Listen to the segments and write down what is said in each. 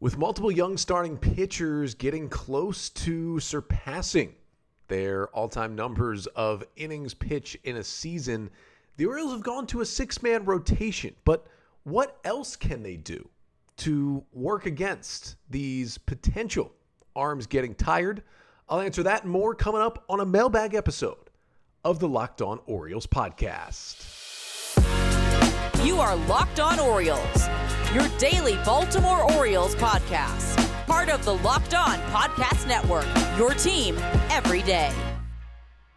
With multiple young starting pitchers getting close to surpassing their all time numbers of innings pitched in a season, the Orioles have gone to a six man rotation. But what else can they do to work against these potential arms getting tired? I'll answer that and more coming up on a mailbag episode of the Locked On Orioles podcast. You are Locked On Orioles, your daily Baltimore Orioles podcast. Part of the Locked On Podcast Network, your team every day.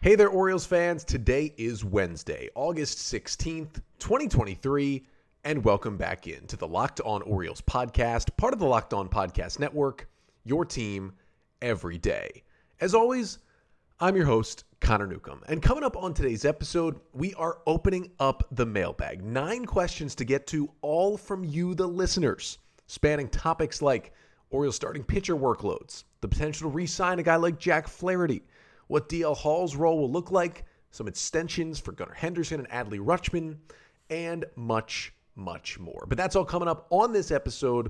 Hey there, Orioles fans. Today is Wednesday, August 16th, 2023, and welcome back in to the Locked On Orioles podcast, part of the Locked On Podcast Network, your team every day. As always, I'm your host, Connor Newcomb. And coming up on today's episode, we are opening up the mailbag. Nine questions to get to, all from you, the listeners, spanning topics like Orioles starting pitcher workloads, the potential to re sign a guy like Jack Flaherty, what DL Hall's role will look like, some extensions for Gunnar Henderson and Adley Rutschman, and much, much more. But that's all coming up on this episode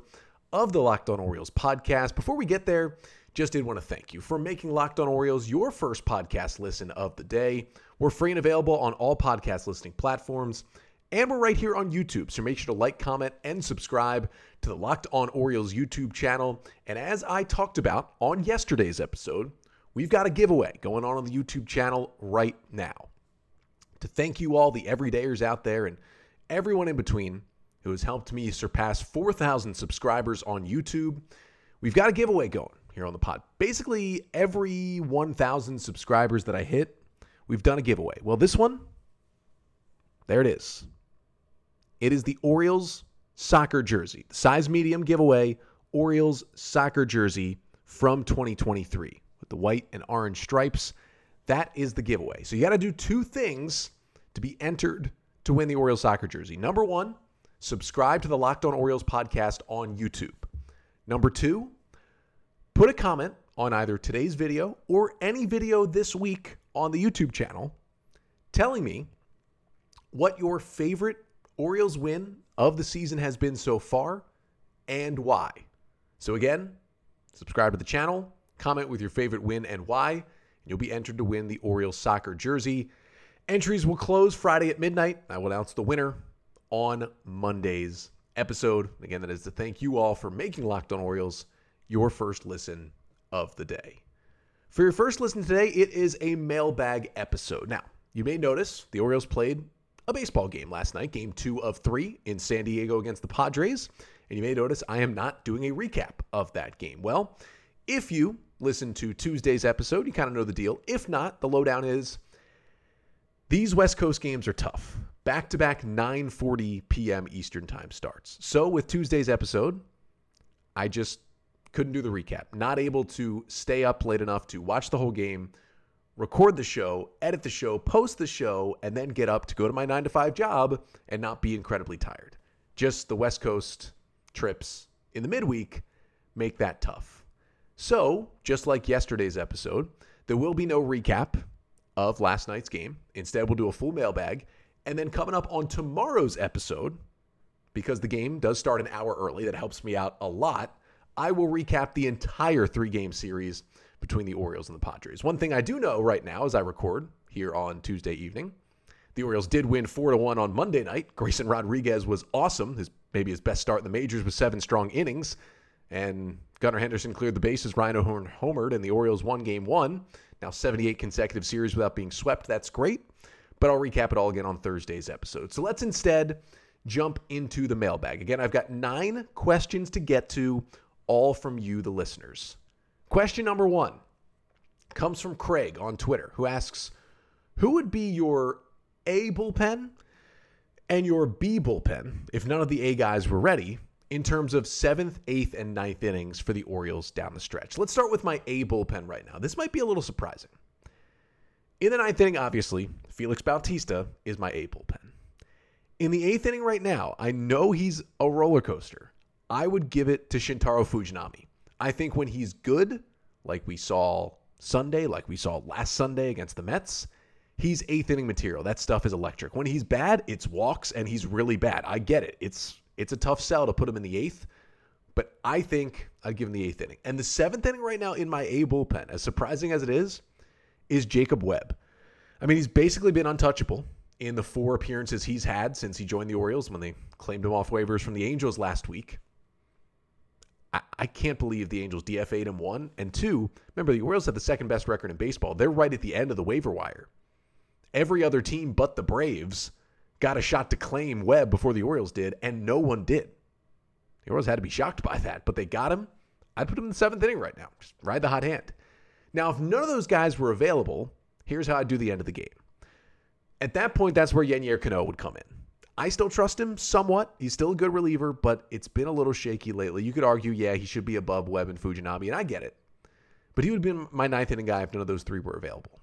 of the Locked On Orioles podcast. Before we get there, just did want to thank you for making Locked On Orioles your first podcast listen of the day. We're free and available on all podcast listening platforms, and we're right here on YouTube. So make sure to like, comment, and subscribe to the Locked On Orioles YouTube channel. And as I talked about on yesterday's episode, we've got a giveaway going on on the YouTube channel right now. To thank you all, the everydayers out there, and everyone in between who has helped me surpass 4,000 subscribers on YouTube, we've got a giveaway going here on the pod. Basically, every 1,000 subscribers that I hit, we've done a giveaway. Well, this one, there it is. It is the Orioles soccer jersey, the size medium giveaway, Orioles soccer jersey from 2023 with the white and orange stripes. That is the giveaway. So you got to do two things to be entered to win the Orioles soccer jersey. Number one, subscribe to the Locked On Orioles podcast on YouTube. Number two, put a comment on either today's video or any video this week on the YouTube channel telling me what your favorite Orioles win of the season has been so far and why. So, again, subscribe to the channel, comment with your favorite win and why, and you'll be entered to win the Orioles soccer jersey. Entries will close Friday at midnight. I will announce the winner on Monday's episode. Again, that is to thank you all for making Locked On Orioles your first listen of the day. For your first listen today, it is a mailbag episode. Now, you may notice the Orioles played a baseball game last night, game two of three in San Diego against the Padres. And you may notice I am not doing a recap of that game. Well, if you listen to Tuesday's episode, you kind of know the deal. If not, the lowdown is these West Coast games are tough. Back to back 9:40 p.m. Eastern Time starts. So with Tuesday's episode, I just couldn't do the recap. Not able to stay up late enough to watch the whole game, record the show, edit the show, post the show, and then get up to go to my 9 to 5 job and not be incredibly tired. Just the West Coast trips in the midweek make that tough. So, just like yesterday's episode, there will be no recap of last night's game. Instead, we'll do a full mailbag. And then coming up on tomorrow's episode, because the game does start an hour early, that helps me out a lot. I will recap the entire three game series between the Orioles and the Padres. One thing I do know right now as I record here on Tuesday evening, the Orioles did win 4 to 1 on Monday night. Grayson Rodriguez was awesome. His maybe his best start in the majors with seven strong innings. And Gunnar Henderson cleared the bases. Ryan O'Hearn homered, and the Orioles won game one. Now 78 consecutive series without being swept. That's great. But I'll recap it all again on Thursday's episode. So let's instead jump into the mailbag. Again, I've got nine questions to get to, all from you, the listeners. Question number one comes from Craig on Twitter, who asks Who would be your A bullpen and your B bullpen if none of the A guys were ready in terms of seventh, eighth, and ninth innings for the Orioles down the stretch? Let's start with my A bullpen right now. This might be a little surprising. In the ninth inning, obviously, Felix Bautista is my A bullpen. In the eighth inning right now, I know he's a roller coaster. I would give it to Shintaro Fujinami. I think when he's good, like we saw Sunday, like we saw last Sunday against the Mets, he's eighth inning material. That stuff is electric. When he's bad, it's walks and he's really bad. I get it. It's it's a tough sell to put him in the eighth, But I think I'd give him the eighth inning. And the seventh inning right now in my A bullpen, as surprising as it is, is Jacob Webb. I mean, he's basically been untouchable in the four appearances he's had since he joined the Orioles when they claimed him off waivers from the Angels last week. I, can't believe the Angels DFA'd him one. And two, remember, the Orioles have the second best record in baseball. They're right at the end of the waiver wire. Every other team but the Braves got a shot to claim Webb before the Orioles did, and no one did. The Orioles had to be shocked by that, but they got him. I'd put him in the seventh inning right now. Just ride the hot hand. Now, if none of those guys were available, here's how I'd do the end of the game. At that point, that's where Yennier Cano would come in. I still trust him somewhat. He's still a good reliever, but it's been a little shaky lately. You could argue, yeah, he should be above Webb and Fujinami, and I get it. But he would have been my ninth inning guy if none of those three were available.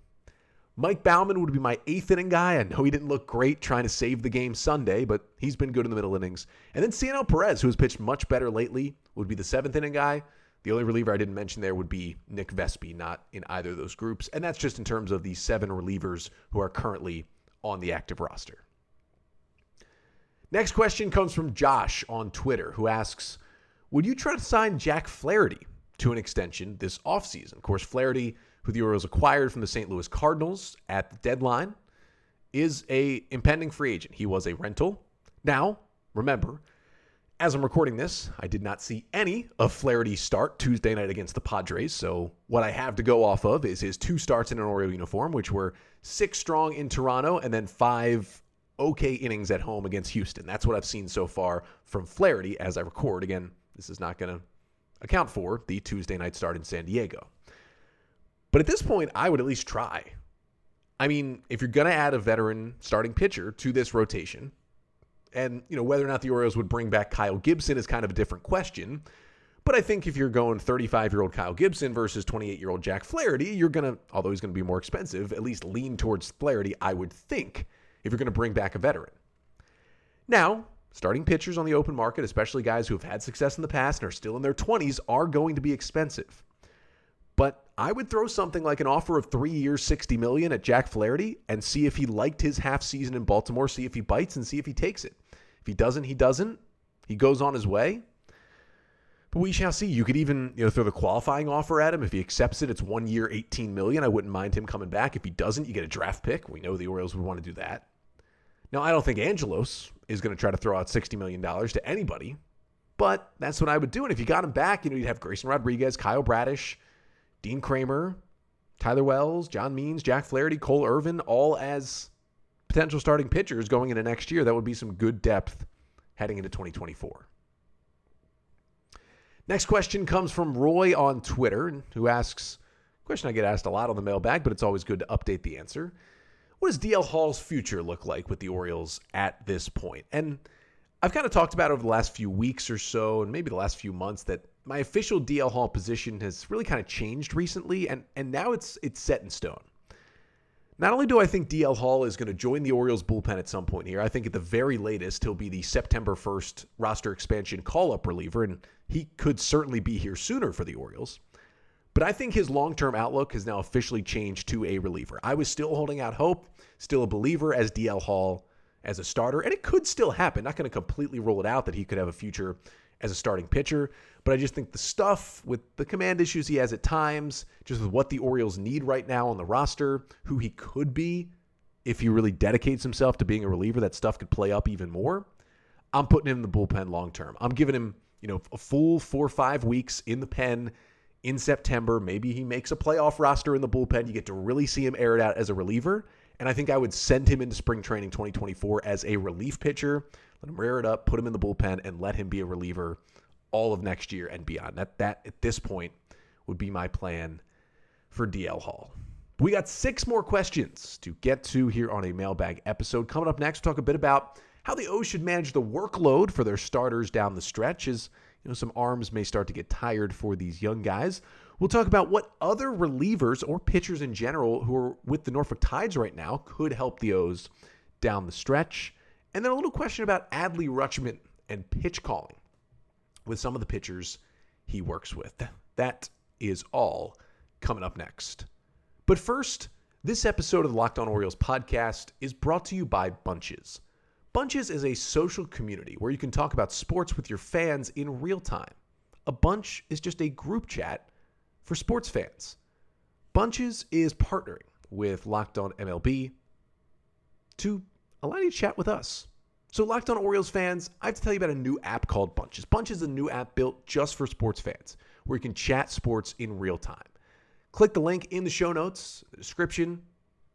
Mike Baumann would be my eighth inning guy. I know he didn't look great trying to save the game Sunday, but he's been good in the middle innings. And then Cionel Perez, who has pitched much better lately, would be the seventh inning guy. The only reliever I didn't mention there would be Nick Vespi, not in either of those groups. And that's just in terms of the seven relievers who are currently on the active roster. Next question comes from Josh on Twitter, who asks Would you try to sign Jack Flaherty to an extension this offseason? Of course, Flaherty, who the Orioles acquired from the St. Louis Cardinals at the deadline, is a impending free agent. He was a rental. Now, remember, as I'm recording this, I did not see any of Flaherty start Tuesday night against the Padres. So what I have to go off of is his two starts in an Oriole uniform, which were six strong in Toronto and then five okay innings at home against Houston. That's what I've seen so far from Flaherty as I record. Again, this is not going to account for the Tuesday night start in San Diego. But at this point, I would at least try. I mean, if you're going to add a veteran starting pitcher to this rotation, and, you know, whether or not the Orioles would bring back Kyle Gibson is kind of a different question. But I think if you're going 35 year old Kyle Gibson versus 28 year old Jack Flaherty, you're going to, although he's going to be more expensive, at least lean towards Flaherty, I would think, if you're going to bring back a veteran. Now, starting pitchers on the open market, especially guys who have had success in the past and are still in their 20s, are going to be expensive. But I would throw something like an offer of three years, 60 million at Jack Flaherty and see if he liked his half season in Baltimore, see if he bites and see if he takes it. If he doesn't, he doesn't. He goes on his way. But we shall see. You could even you know throw the qualifying offer at him. If he accepts it, it's one year, 18 million. I wouldn't mind him coming back. If he doesn't, you get a draft pick. We know the Orioles would want to do that. Now, I don't think Angelos is going to try to throw out $60 million to anybody, but that's what I would do. And if you got him back, you know, you'd have Grayson Rodriguez, Kyle Bradish, Dean Kremer, Tyler Wells, John Means, Jack Flaherty, Cole Irvin, all as potential starting pitchers going into next year. That would be some good depth heading into 2024. Next question comes from Roy on Twitter, who asks, question I get asked a lot on the mailbag, but it's always good to update the answer. What does DL Hall's future look like with the Orioles at this point? And I've kind of talked about over the last few weeks or so, and maybe the last few months, that my official DL Hall position has really kind of changed recently, and and now it's it's set in stone. Not only do I think DL Hall is going to join the Orioles bullpen at some point here, I think at the very latest he'll be the September 1st roster expansion call up reliever, and he could certainly be here sooner for the Orioles. But I think his long term outlook has now officially changed to a reliever. I was still holding out hope, still a believer as DL Hall as a starter, and it could still happen. Not going to completely rule it out that he could have a future as a starting pitcher. But I just think the stuff with the command issues he has at times, just with what the Orioles need right now on the roster, who he could be if he really dedicates himself to being a reliever, that stuff could play up even more. I'm putting him in the bullpen long term. I'm giving him, you know, a full four or five weeks in the pen in September. Maybe he makes a playoff roster in the bullpen. You get to really see him air it out as a reliever. And I think I would send him into spring training 2024 as a relief pitcher let him rear it up, put him in the bullpen, and let him be a reliever all of next year and beyond. That that at this point would be my plan for DL Hall. We got six more questions to get to here on a mailbag episode. Coming up next, talk a bit about how the O's should manage the workload for their starters down the stretch as you know some arms may start to get tired for these young guys. We'll talk about what other relievers or pitchers in general who are with the Norfolk Tides right now could help the O's down the stretch. And then a little question about Adley Rutschman and pitch calling with some of the pitchers he works with. That is all coming up next. But first, this episode of the Locked On Orioles podcast is brought to you by Bunches. Bunches is a social community where you can talk about sports with your fans in real time. a bunch is just a group chat for sports fans. Bunches is partnering with Locked On MLB to allow you to chat with us. So, Locked On Orioles fans, I have to tell you about a new app called Bunches. Bunches is a new app built just for sports fans where you can chat sports in real time. Click the link in the show notes, the description,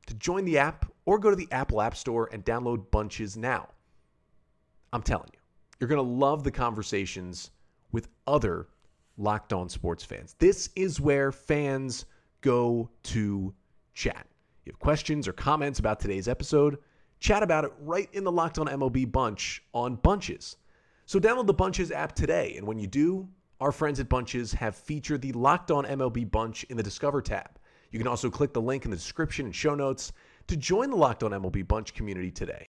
to join the app or go to the Apple App Store and download Bunches now. I'm telling you, you're going to love the conversations with other Locked On sports fans. This is where fans go to chat. You have questions or comments about today's episode, chat about it right in the Locked On MLB bunch on Bunches. So download the Bunches app today, and when you do, our friends at Bunches have featured the Locked On MLB bunch in the Discover tab. You can also click the link in the description and show notes to join the Locked On MLB bunch community today.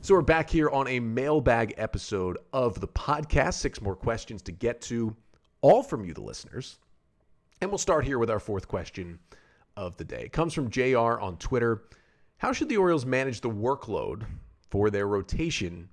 So we're back here on a mailbag episode of the podcast. Six more questions to get to, all from you, the listeners. And we'll start here with our fourth question of the day. It comes from JR on Twitter. How should the Orioles manage the workload for their rotation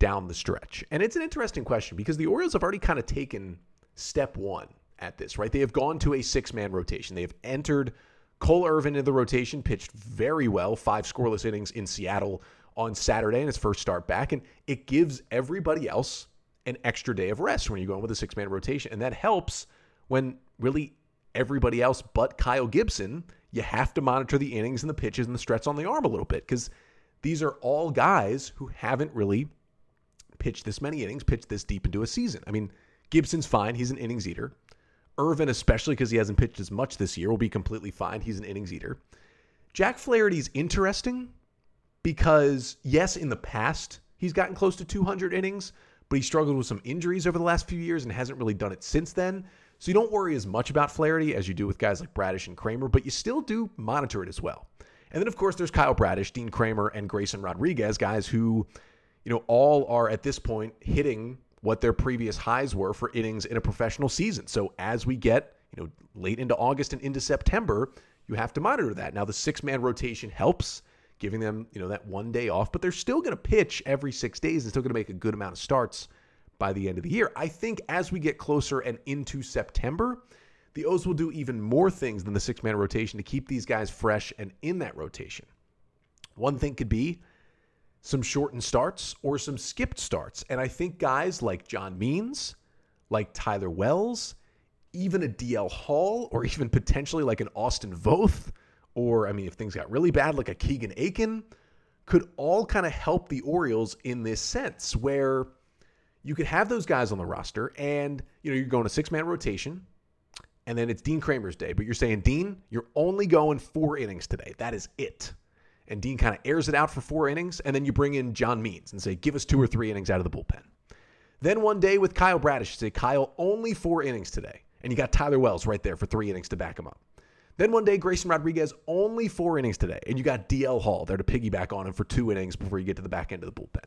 down the stretch? And it's an interesting question because the Orioles have already kind of taken step one at this, right? They have gone to a six man rotation. They have entered Cole Irvin into the rotation, pitched very well, five scoreless innings in Seattle on Saturday in his first start back. And it gives everybody else an extra day of rest when you're going with a six man rotation. And that helps when really everybody else but Kyle Gibson, you have to monitor the innings and the pitches and the stretch on the arm a little bit because these are all guys who haven't really pitched this many innings, pitched this deep into a season. I mean, Gibson's fine. He's an innings eater. Irvin, especially because he hasn't pitched as much this year, will be completely fine. He's an innings eater. Jack Flaherty's interesting because, yes, in the past, he's gotten close to 200 innings, but he struggled with some injuries over the last few years and hasn't really done it since then. So you don't worry as much about Flaherty as you do with guys like Bradish and Kremer, but you still do monitor it as well. And then, of course, there's Kyle Bradish, Dean Kremer, and Grayson Rodriguez, guys who, you know, all are at this point hitting what their previous highs were for innings in a professional season. So as we get, you know, late into August and into September, you have to monitor that. Now the six-man rotation helps giving them, you know, that one day off, but they're still going to pitch every six days and still going to make a good amount of starts by the end of the year. I think as we get closer and into September, the O's will do even more things than the six man rotation to keep these guys fresh and in that rotation. One thing could be some shortened starts or some skipped starts. And I think guys like John Means, like Tyler Wells, even a DL Hall, or even potentially like an Austin Voth, or I mean, if things got really bad, like a Keegan Akin, could all kind of help the Orioles in this sense where you could have those guys on the roster and you know you're going a six man rotation and then it's Dean Kremer's day, but you're saying, Dean, you're only going four innings today. That is it. And Dean kind of airs it out for four innings, and then you bring in John Means and say, give us two or three innings out of the bullpen. Then one day with Kyle Bradish, you say, Kyle, only four innings today. And you got Tyler Wells right there for three innings to back him up. Then one day, Grayson Rodriguez, only four innings today. And you got DL Hall there to piggyback on him for two innings before you get to the back end of the bullpen.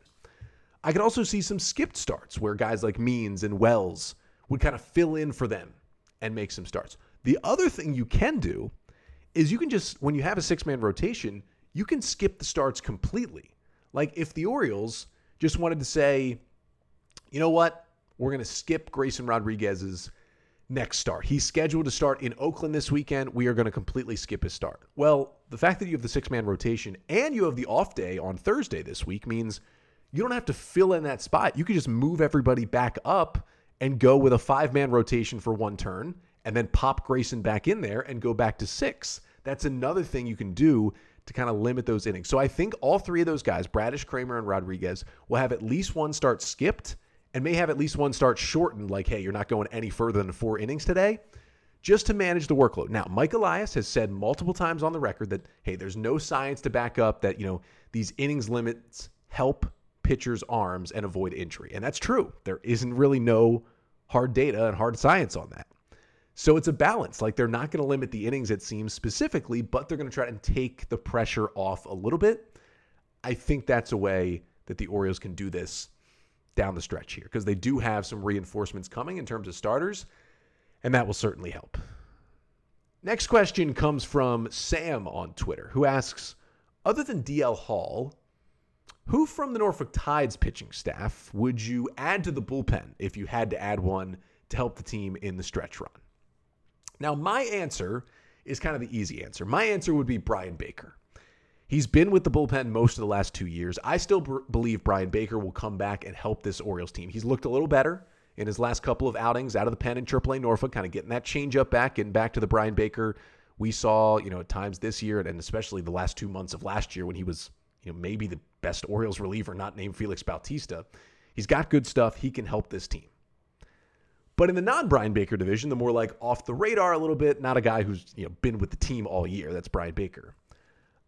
I could also see some skipped starts where guys like Means and Wells would kind of fill in for them and make some starts. The other thing you can do is you can just, when you have a six man rotation, you can skip the starts completely. Like if the Orioles just wanted to say, you know what, we're going to skip Grayson Rodriguez's next start. He's scheduled to start in Oakland this weekend. We are going to completely skip his start. Well, the fact that you have the six man rotation and you have the off day on Thursday this week means you don't have to fill in that spot. You can just move everybody back up and go with a five man rotation for one turn and then pop Grayson back in there and go back to six. That's another thing you can do to kind of limit those innings. So I think all three of those guys, Bradish, Kremer, and Rodriguez, will have at least one start skipped and may have at least one start shortened, like, hey, you're not going any further than four innings today, just to manage the workload. Now, Mike Elias has said multiple times on the record that, hey, there's no science to back up that, you know, these innings limits help pitchers' arms and avoid injury. And that's true. There isn't really no hard data and hard science on that. So it's a balance. Like they're not going to limit the innings, it seems specifically, but they're going to try and take the pressure off a little bit. I think that's a way that the Orioles can do this down the stretch here because they do have some reinforcements coming in terms of starters, and that will certainly help. Next question comes from Sam on Twitter, who asks Other than DL Hall, Who from the Norfolk Tides pitching staff would you add to the bullpen if you had to add one to help the team in the stretch run? Now, my answer is kind of the easy answer. My answer would be Bryan Baker. He's been with the bullpen most of the last two years. I still b- believe Bryan Baker will come back and help this Orioles team. He's looked a little better in his last couple of outings out of the pen in AAA Norfolk, kind of getting that changeup back, and back to the Bryan Baker we saw, you know, at times this year and especially the last two months of last year when he was, you know, maybe the best Orioles reliever, not named Felix Bautista. He's got good stuff. He can help this team. But in the non Bryan Baker division, the more like off the radar a little bit, not a guy who's you know been with the team all year. That's Bryan Baker.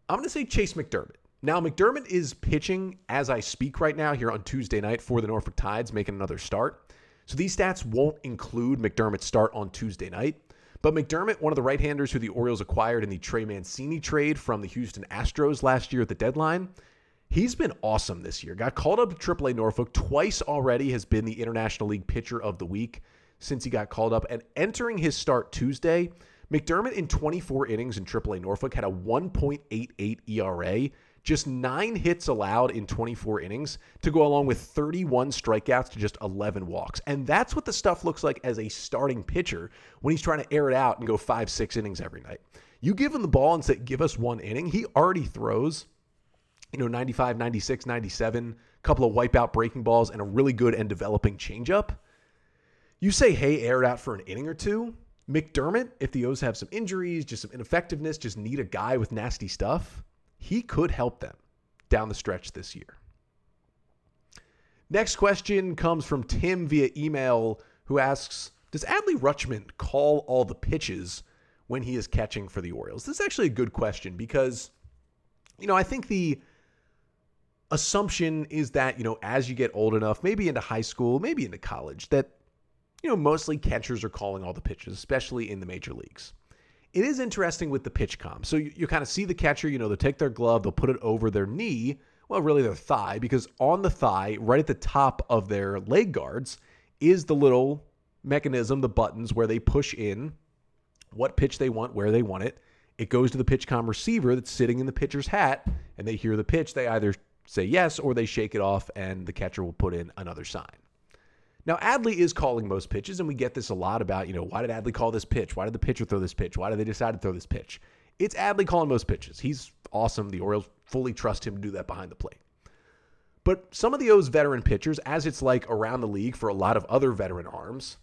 I'm going to say Chayce McDermott. Now, McDermott is pitching as I speak right now here on Tuesday night for the Norfolk Tides, making another start. So these stats won't include McDermott's start on Tuesday night. But McDermott, one of the right handers who the Orioles acquired in the Trey Mancini trade from the Houston Astros last year at the deadline, he's been awesome this year. Got called up to AAA Norfolk twice already, has been the International League Pitcher of the Week since he got called up. And entering his start Tuesday, McDermott in 24 innings in AAA Norfolk had a 1.88 ERA, just nine hits allowed in 24 innings to go along with 31 strikeouts to just 11 walks. And that's what the stuff looks like as a starting pitcher when he's trying to air it out and go five, six innings every night. You give him the ball and say, give us one inning, he already throws, you know, 95, 96, 97, a couple of wipeout breaking balls, and a really good and developing changeup. You say, hey, aired out for an inning or two. McDermott, if the O's have some injuries, just some ineffectiveness, just need a guy with nasty stuff, he could help them down the stretch this year. Next question comes from Tim via email who asks Does Adley Rutschman call all the pitches when he is catching for the Orioles? This is actually a good question because, you know, I think the assumption is that, you know, as you get old enough, maybe into high school, maybe into college, that you know, mostly catchers are calling all the pitches, especially in the major leagues. It is interesting with the PitchCom. So you, you kind of see the catcher, you know, they'll take their glove, they'll put it over their knee, well, really their thigh, because on the thigh, right at the top of their leg guards, is the little mechanism, the buttons where they push in what pitch they want, where they want it. It goes to the pitch PitchCom receiver that's sitting in the pitcher's hat, and they hear the pitch. They either say yes or they shake it off, and the catcher will put in another sign. Now, Adley is calling most pitches, and we get this a lot about, you know, why did Adley call this pitch? Why did the pitcher throw this pitch? Why did they decide to throw this pitch? It's Adley calling most pitches. He's awesome. The Orioles fully trust him to do that behind the plate. But some of the O's veteran pitchers, as it's like around the league for a lot of other veteran arms,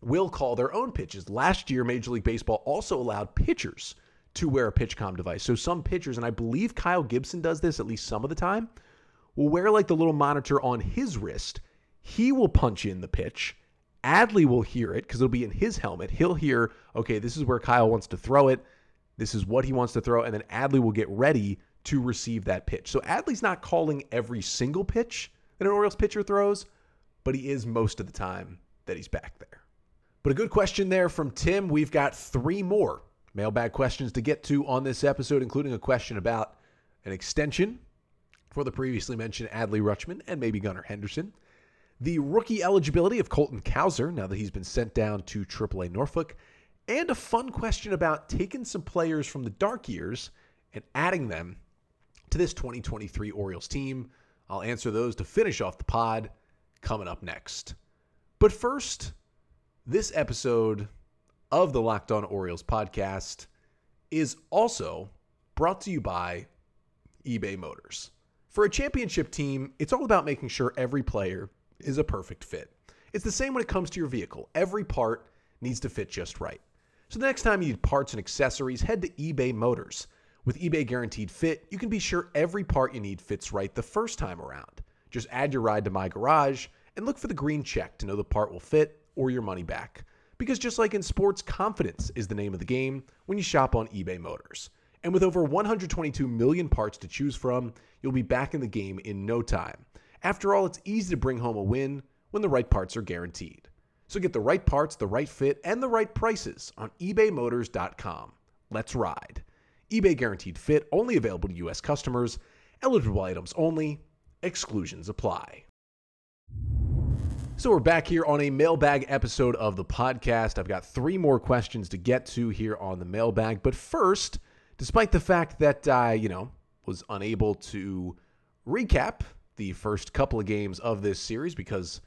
will call their own pitches. Last year, Major League Baseball also allowed pitchers to wear a PitchCom device. So some pitchers, and I believe Kyle Gibson does this at least some of the time, will wear like the little monitor on his wrist he will punch in the pitch. Adley will hear it because it'll be in his helmet. He'll hear, okay, this is where Kyle wants to throw it. This is what he wants to throw. And then Adley will get ready to receive that pitch. So Adley's not calling every single pitch that an Orioles pitcher throws, but he is most of the time that he's back there. But a good question there from Tim. We've got three more mailbag questions to get to on this episode, including a question about an extension for the previously mentioned Adley Rutschman and maybe Gunnar Henderson the rookie eligibility of Colton Cowser now that he's been sent down to AAA Norfolk, and a fun question about taking some players from the dark years and adding them to this 2023 Orioles team. I'll answer those to finish off the pod coming up next. But first, this episode of the Locked On Orioles podcast is also brought to you by eBay Motors. For a championship team, it's all about making sure every player is a perfect fit. It's the same when it comes to your vehicle. Every part needs to fit just right. So the next time you need parts and accessories, head to eBay Motors. With eBay Guaranteed Fit, you can be sure every part you need fits right the first time around. Just add your ride to My Garage and look for the green check to know the part will fit or your money back. Because just like in sports, confidence is the name of the game when you shop on eBay Motors. And with over 122 million parts to choose from, you'll be back in the game in no time. After all, it's easy to bring home a win when the right parts are guaranteed. So get the right parts, the right fit, and the right prices on ebaymotors.com. Let's ride. eBay guaranteed fit only available to U.S. customers, eligible items only, exclusions apply. So we're back here on a mailbag episode of the podcast. I've got three more questions to get to here on the mailbag. But first, despite the fact that I, you know, was unable to recap the first couple of games of this series because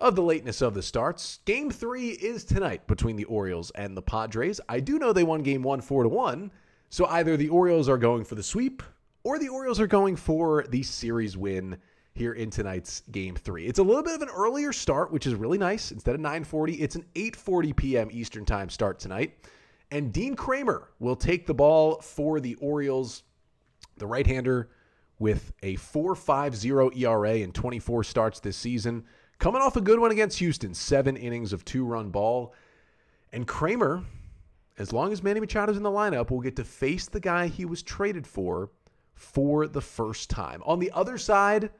of the lateness of the starts. Game three is tonight between the Orioles and the Padres. I do know they won game one four to one, so either the Orioles are going for the sweep or the Orioles are going for the series win here in tonight's game three. It's a little bit of an earlier start, which is really nice. Instead of 9:40, it's an 8:40 p.m. Eastern time start tonight. And Dean Kremer will take the ball for the Orioles, the right-hander with a 4.50 ERA and 24 starts this season. Coming off a good one against Houston, seven innings of two-run ball. And Kremer, as long as Manny Machado's in the lineup, will get to face the guy he was traded for for the first time. On the other side,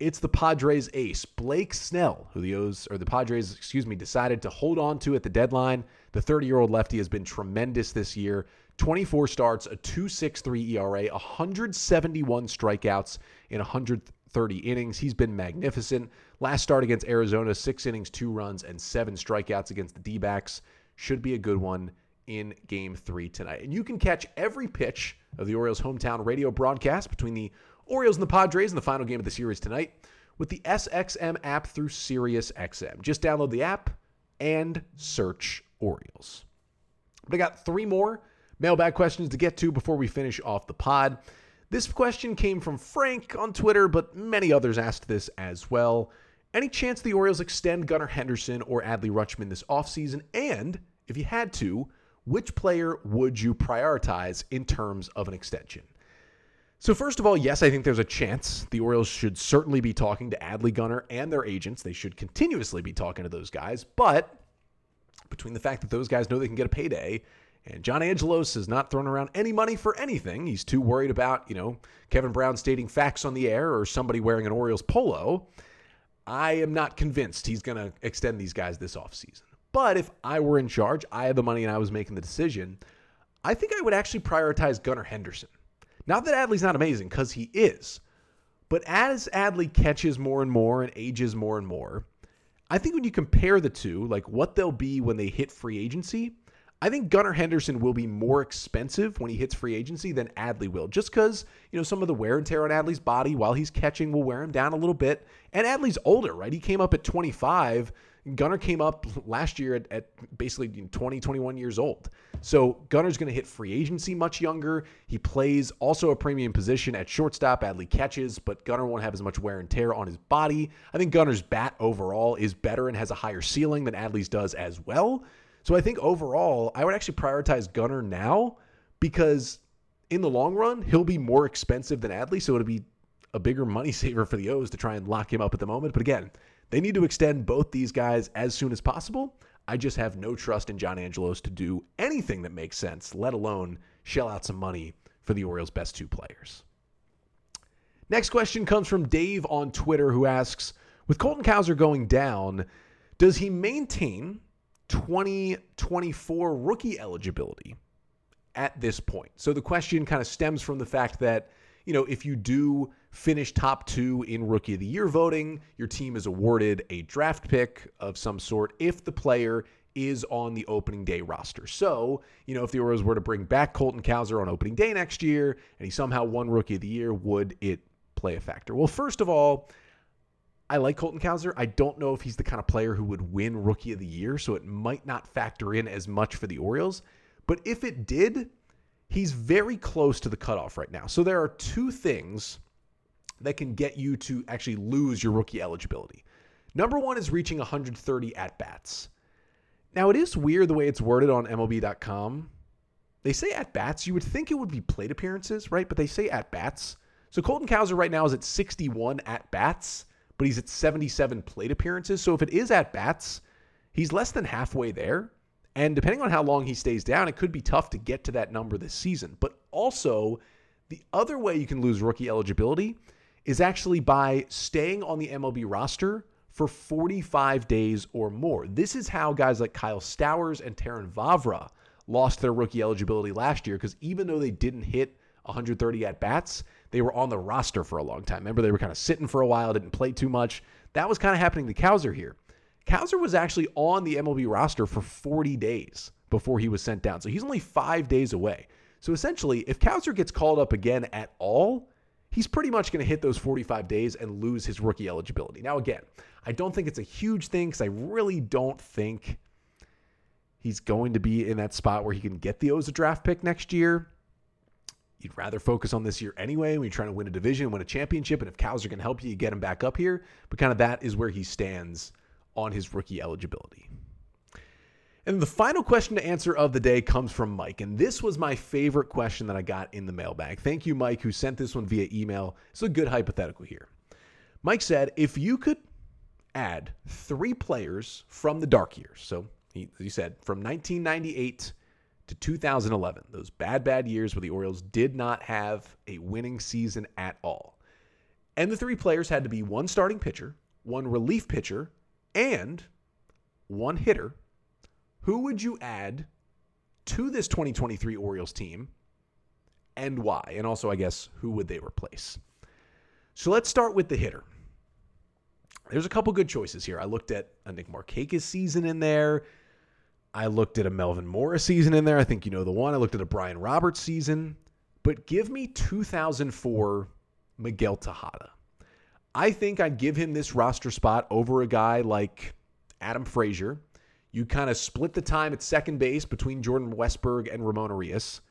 it's the Padres ace, Blake Snell, who the O's or the Padres, excuse me, decided to hold on to at the deadline. The 30-year-old lefty has been tremendous this year. 24 starts, a 2.63 ERA, 171 strikeouts in 130 innings. He's been magnificent. Last start against Arizona, 6 innings, 2 runs and 7 strikeouts against the D-backs. Should be a good one in game 3 tonight. And you can catch every pitch of the Orioles hometown radio broadcast between the Orioles and the Padres in the final game of the series tonight with the SXM app through SiriusXM. Just download the app and search Orioles. But I got three more mailbag questions to get to before we finish off the pod. This question came from Frank on Twitter, but many others asked this as well. Any chance the Orioles extend Gunnar Henderson or Adley Rutschman this offseason? And if you had to, which player would you prioritize in terms of an extension? So, first of all, yes, I think there's a chance the Orioles should certainly be talking to Adley Gunnar and their agents. They should continuously be talking to those guys. But between the fact that those guys know they can get a payday and John Angelos has not thrown around any money for anything, he's too worried about, you know, Kevin Brown stating facts on the air or somebody wearing an Orioles polo. I am not convinced he's going to extend these guys this offseason. But if I were in charge, I had the money and I was making the decision, I think I would actually prioritize Gunnar Henderson. Not that Adley's not amazing, because he is. But as Adley catches more and more and ages more and more, I think when you compare the two, like what they'll be when they hit free agency, I think Gunnar Henderson will be more expensive when he hits free agency than Adley will, just because you know some of the wear and tear on Adley's body while he's catching will wear him down a little bit. And Adley's older, right? He came up at 25 Gunnar came up last year at, at basically 20, 21 years old. So Gunnar's going to hit free agency much younger. He plays also a premium position at shortstop. Adley catches, but Gunnar won't have as much wear and tear on his body. I think Gunnar's bat overall is better and has a higher ceiling than Adley's does as well. So I think overall, I would actually prioritize Gunnar now because in the long run, he'll be more expensive than Adley. So it'll be a bigger money saver for the O's to try and lock him up at the moment. But again, they need to extend both these guys as soon as possible. I just have no trust in John Angelos to do anything that makes sense, let alone shell out some money for the Orioles' best two players. Next question comes from Dave on Twitter who asks With Colton Cowser going down, does he maintain 2024 rookie eligibility at this point? So the question kind of stems from the fact that, you know, if you do finish top two in Rookie of the Year voting, your team is awarded a draft pick of some sort if the player is on the opening day roster. So, you know, if the Orioles were to bring back Colton Cowser on opening day next year and he somehow won Rookie of the Year, would it play a factor? Well, first of all, I like Colton Cowser. I don't know if he's the kind of player who would win Rookie of the Year, so it might not factor in as much for the Orioles. But if it did, he's very close to the cutoff right now. So there are two things that can get you to actually lose your rookie eligibility. Number one is reaching 130 at bats. Now, it is weird the way it's worded on MLB.com. They say at bats. You would think it would be plate appearances, right? But they say at bats. So Colton Cowser right now is at 61 at bats, but he's at 77 plate appearances. So if it is at bats, he's less than halfway there. And depending on how long he stays down, it could be tough to get to that number this season. But also, the other way you can lose rookie eligibility is actually by staying on the MLB roster for 45 days or more. This is how guys like Kyle Stowers and Terrin Vavra lost their rookie eligibility last year because even though they didn't hit 130 at bats, they were on the roster for a long time. Remember, they were kind of sitting for a while, didn't play too much. That was kind of happening to Cowser here. Cowser was actually on the MLB roster for 40 days before he was sent down. So he's only five days away. So essentially, if Cowser gets called up again at all, he's pretty much going to hit those 45 days and lose his rookie eligibility. Now, again, I don't think it's a huge thing because I really don't think he's going to be in that spot where he can get the O's a draft pick next year. You'd rather focus on this year anyway when you're trying to win a division, win a championship. And if Cowser can help you, you get him back up here. But kind of that is where he stands on his rookie eligibility. And the final question to answer of the day comes from Mike. And this was my favorite question that I got in the mailbag. Thank you, Mike, who sent this one via email. It's a good hypothetical here. Mike said, if you could add three players from the dark years, so he, he said from 1998 to 2011, those bad, bad years where the Orioles did not have a winning season at all. And the three players had to be one starting pitcher, one relief pitcher, and one hitter who would you add to this 2023 Orioles team and why? And also, I guess, who would they replace? So let's start with the hitter. There's a couple good choices here. I looked at a Nick Markakis season in there. I looked at a Melvin Mora season in there. I think you know the one. I looked at a Brian Roberts season. But give me 2004 Miguel Tejada. I think I'd give him this roster spot over a guy like Adam Frazier you kind of split the time at second base between Jordan Westburg and Ramon Urias.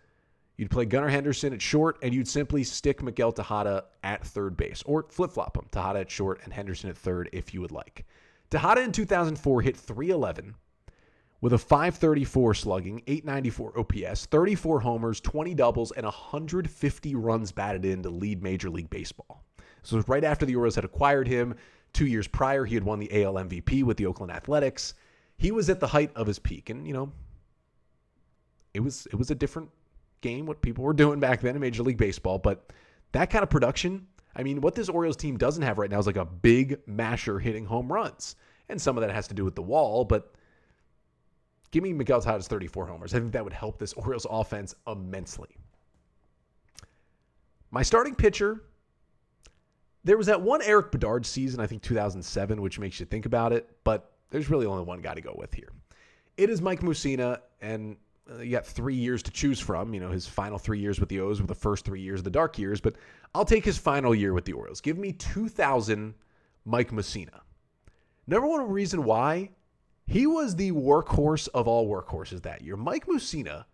You'd play Gunnar Henderson at short, and you'd simply stick Miguel Tejada at third base, or flip flop him, Tejada at short and Henderson at third, if you would like. Tejada in 2004 hit 311 with a 534 slugging, 894 OPS, 34 homers, 20 doubles, and 150 runs batted in to lead Major League Baseball. So right after the Orioles had acquired him. Two years prior, he had won the AL MVP with the Oakland Athletics he was at the height of his peak, and you know, it was it was a different game what people were doing back then in Major League Baseball, but that kind of production. I mean, what this Orioles team doesn't have right now is like a big masher hitting home runs, and some of that has to do with the wall, but. Give me Miguel Tejada's 34 homers. I think that would help this Orioles offense immensely. My starting pitcher, there was that one Erik Bedard season, I think 2007, which makes you think about it, but there's really only one guy to go with here. It is Mike Mussina, and uh, you got three years to choose from. You know, his final three years with the O's were the first three years of the dark years, but I'll take his final year with the Orioles. Give me 2000 Mike Mussina. Number one reason why he was the workhorse of all workhorses that year. Mike Mussina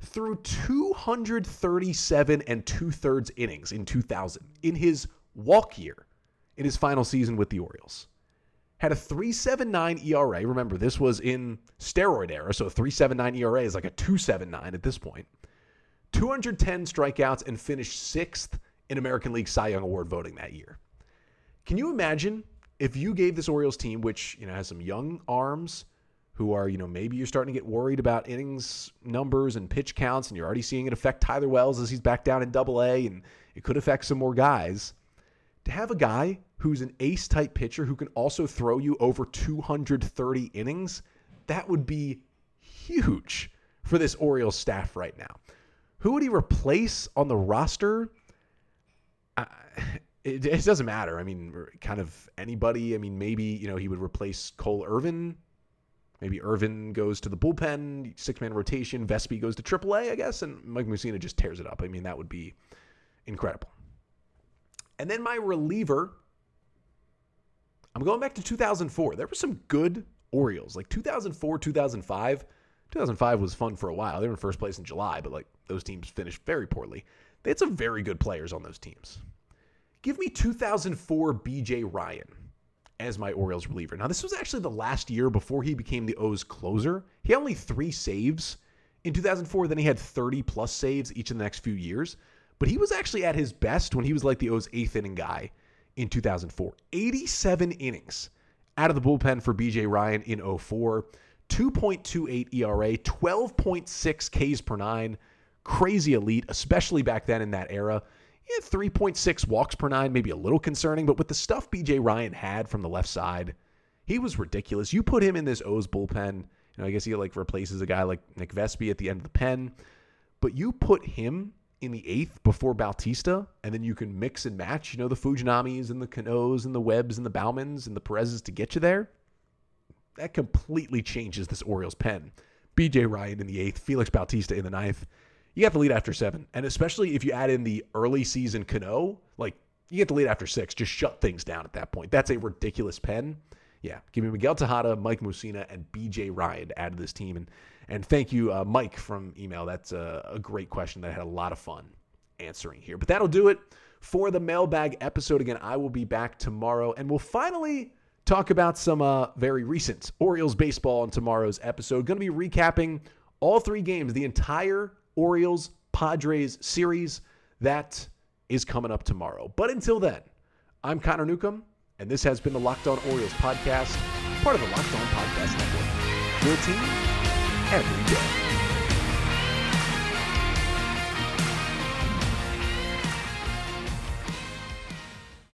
threw 237 and two thirds innings in 2000 in his walk year in his final season with the Orioles had a 379 ERA. Remember, this was in steroid era, so 379 ERA is like a 279 at this point. 210 strikeouts and finished sixth in American League Cy Young Award voting that year. Can you imagine if you gave this Orioles team, which you know has some young arms, who are you know maybe you're starting to get worried about innings numbers and pitch counts, and you're already seeing it affect Tyler Wells as he's back down in Double A, and it could affect some more guys. To have a guy who's an ace type pitcher who can also throw you over 230 innings, that would be huge for this Orioles staff right now. Who would he replace on the roster? Uh, it, it, doesn't matter. I mean, kind of anybody. I mean, maybe, you know, he would replace Cole Irvin. Maybe Irvin goes to the bullpen, six man rotation. Vespi goes to AAA, I guess, and Mike Mussina just tears it up. I mean, that would be incredible. And then my reliever I'm going back to 2004. There were some good Orioles, like 2004, 2005. 2005 was fun for a while. They were in first place in July, but like those teams finished very poorly. They had some very good players on those teams. Give me 2004 BJ Ryan as my Orioles reliever. Now, this was actually the last year before he became the O's closer. He had only three saves in 2004. Then he had 30 plus saves each in the next few years. But he was actually at his best when he was like the O's eighth inning guy in 2004. 87 innings out of the bullpen for BJ Ryan in 04. 2.28 ERA, 12.6 Ks per nine. Crazy elite, especially back then in that era. Yeah, 3.6 walks per nine, maybe a little concerning, but with the stuff BJ Ryan had from the left side, he was ridiculous. You put him in this O's bullpen, you know, I guess he like replaces a guy like Nick Vespi at the end of the pen, but you put him in the eighth before Bautista, and then you can mix and match, you know, the Fujinamis and the Canos and the Webbs and the Baumanns and the Perez's to get you there. That completely changes this Orioles pen. BJ Ryan in the eighth, Felix Bautista in the ninth. You have to lead after seven. And especially if you add in the early season Cano, like you get to lead after six. Just shut things down at that point. That's a ridiculous pen. Yeah, give me Miguel Tejada, Mike Mussina, and BJ Ryan to add to this team. And and thank you, uh, Mike from email. That's a, a great question that I had a lot of fun answering here. But that'll do it for the mailbag episode. Again, I will be back tomorrow, and we'll finally talk about some uh, very recent Orioles baseball on tomorrow's episode. Going to be recapping all three games, the entire Orioles Padres series. That is coming up tomorrow. But until then, I'm Connor Newcomb, and this has been the Locked On Orioles podcast, part of the Locked On Podcast Network. Your team every day.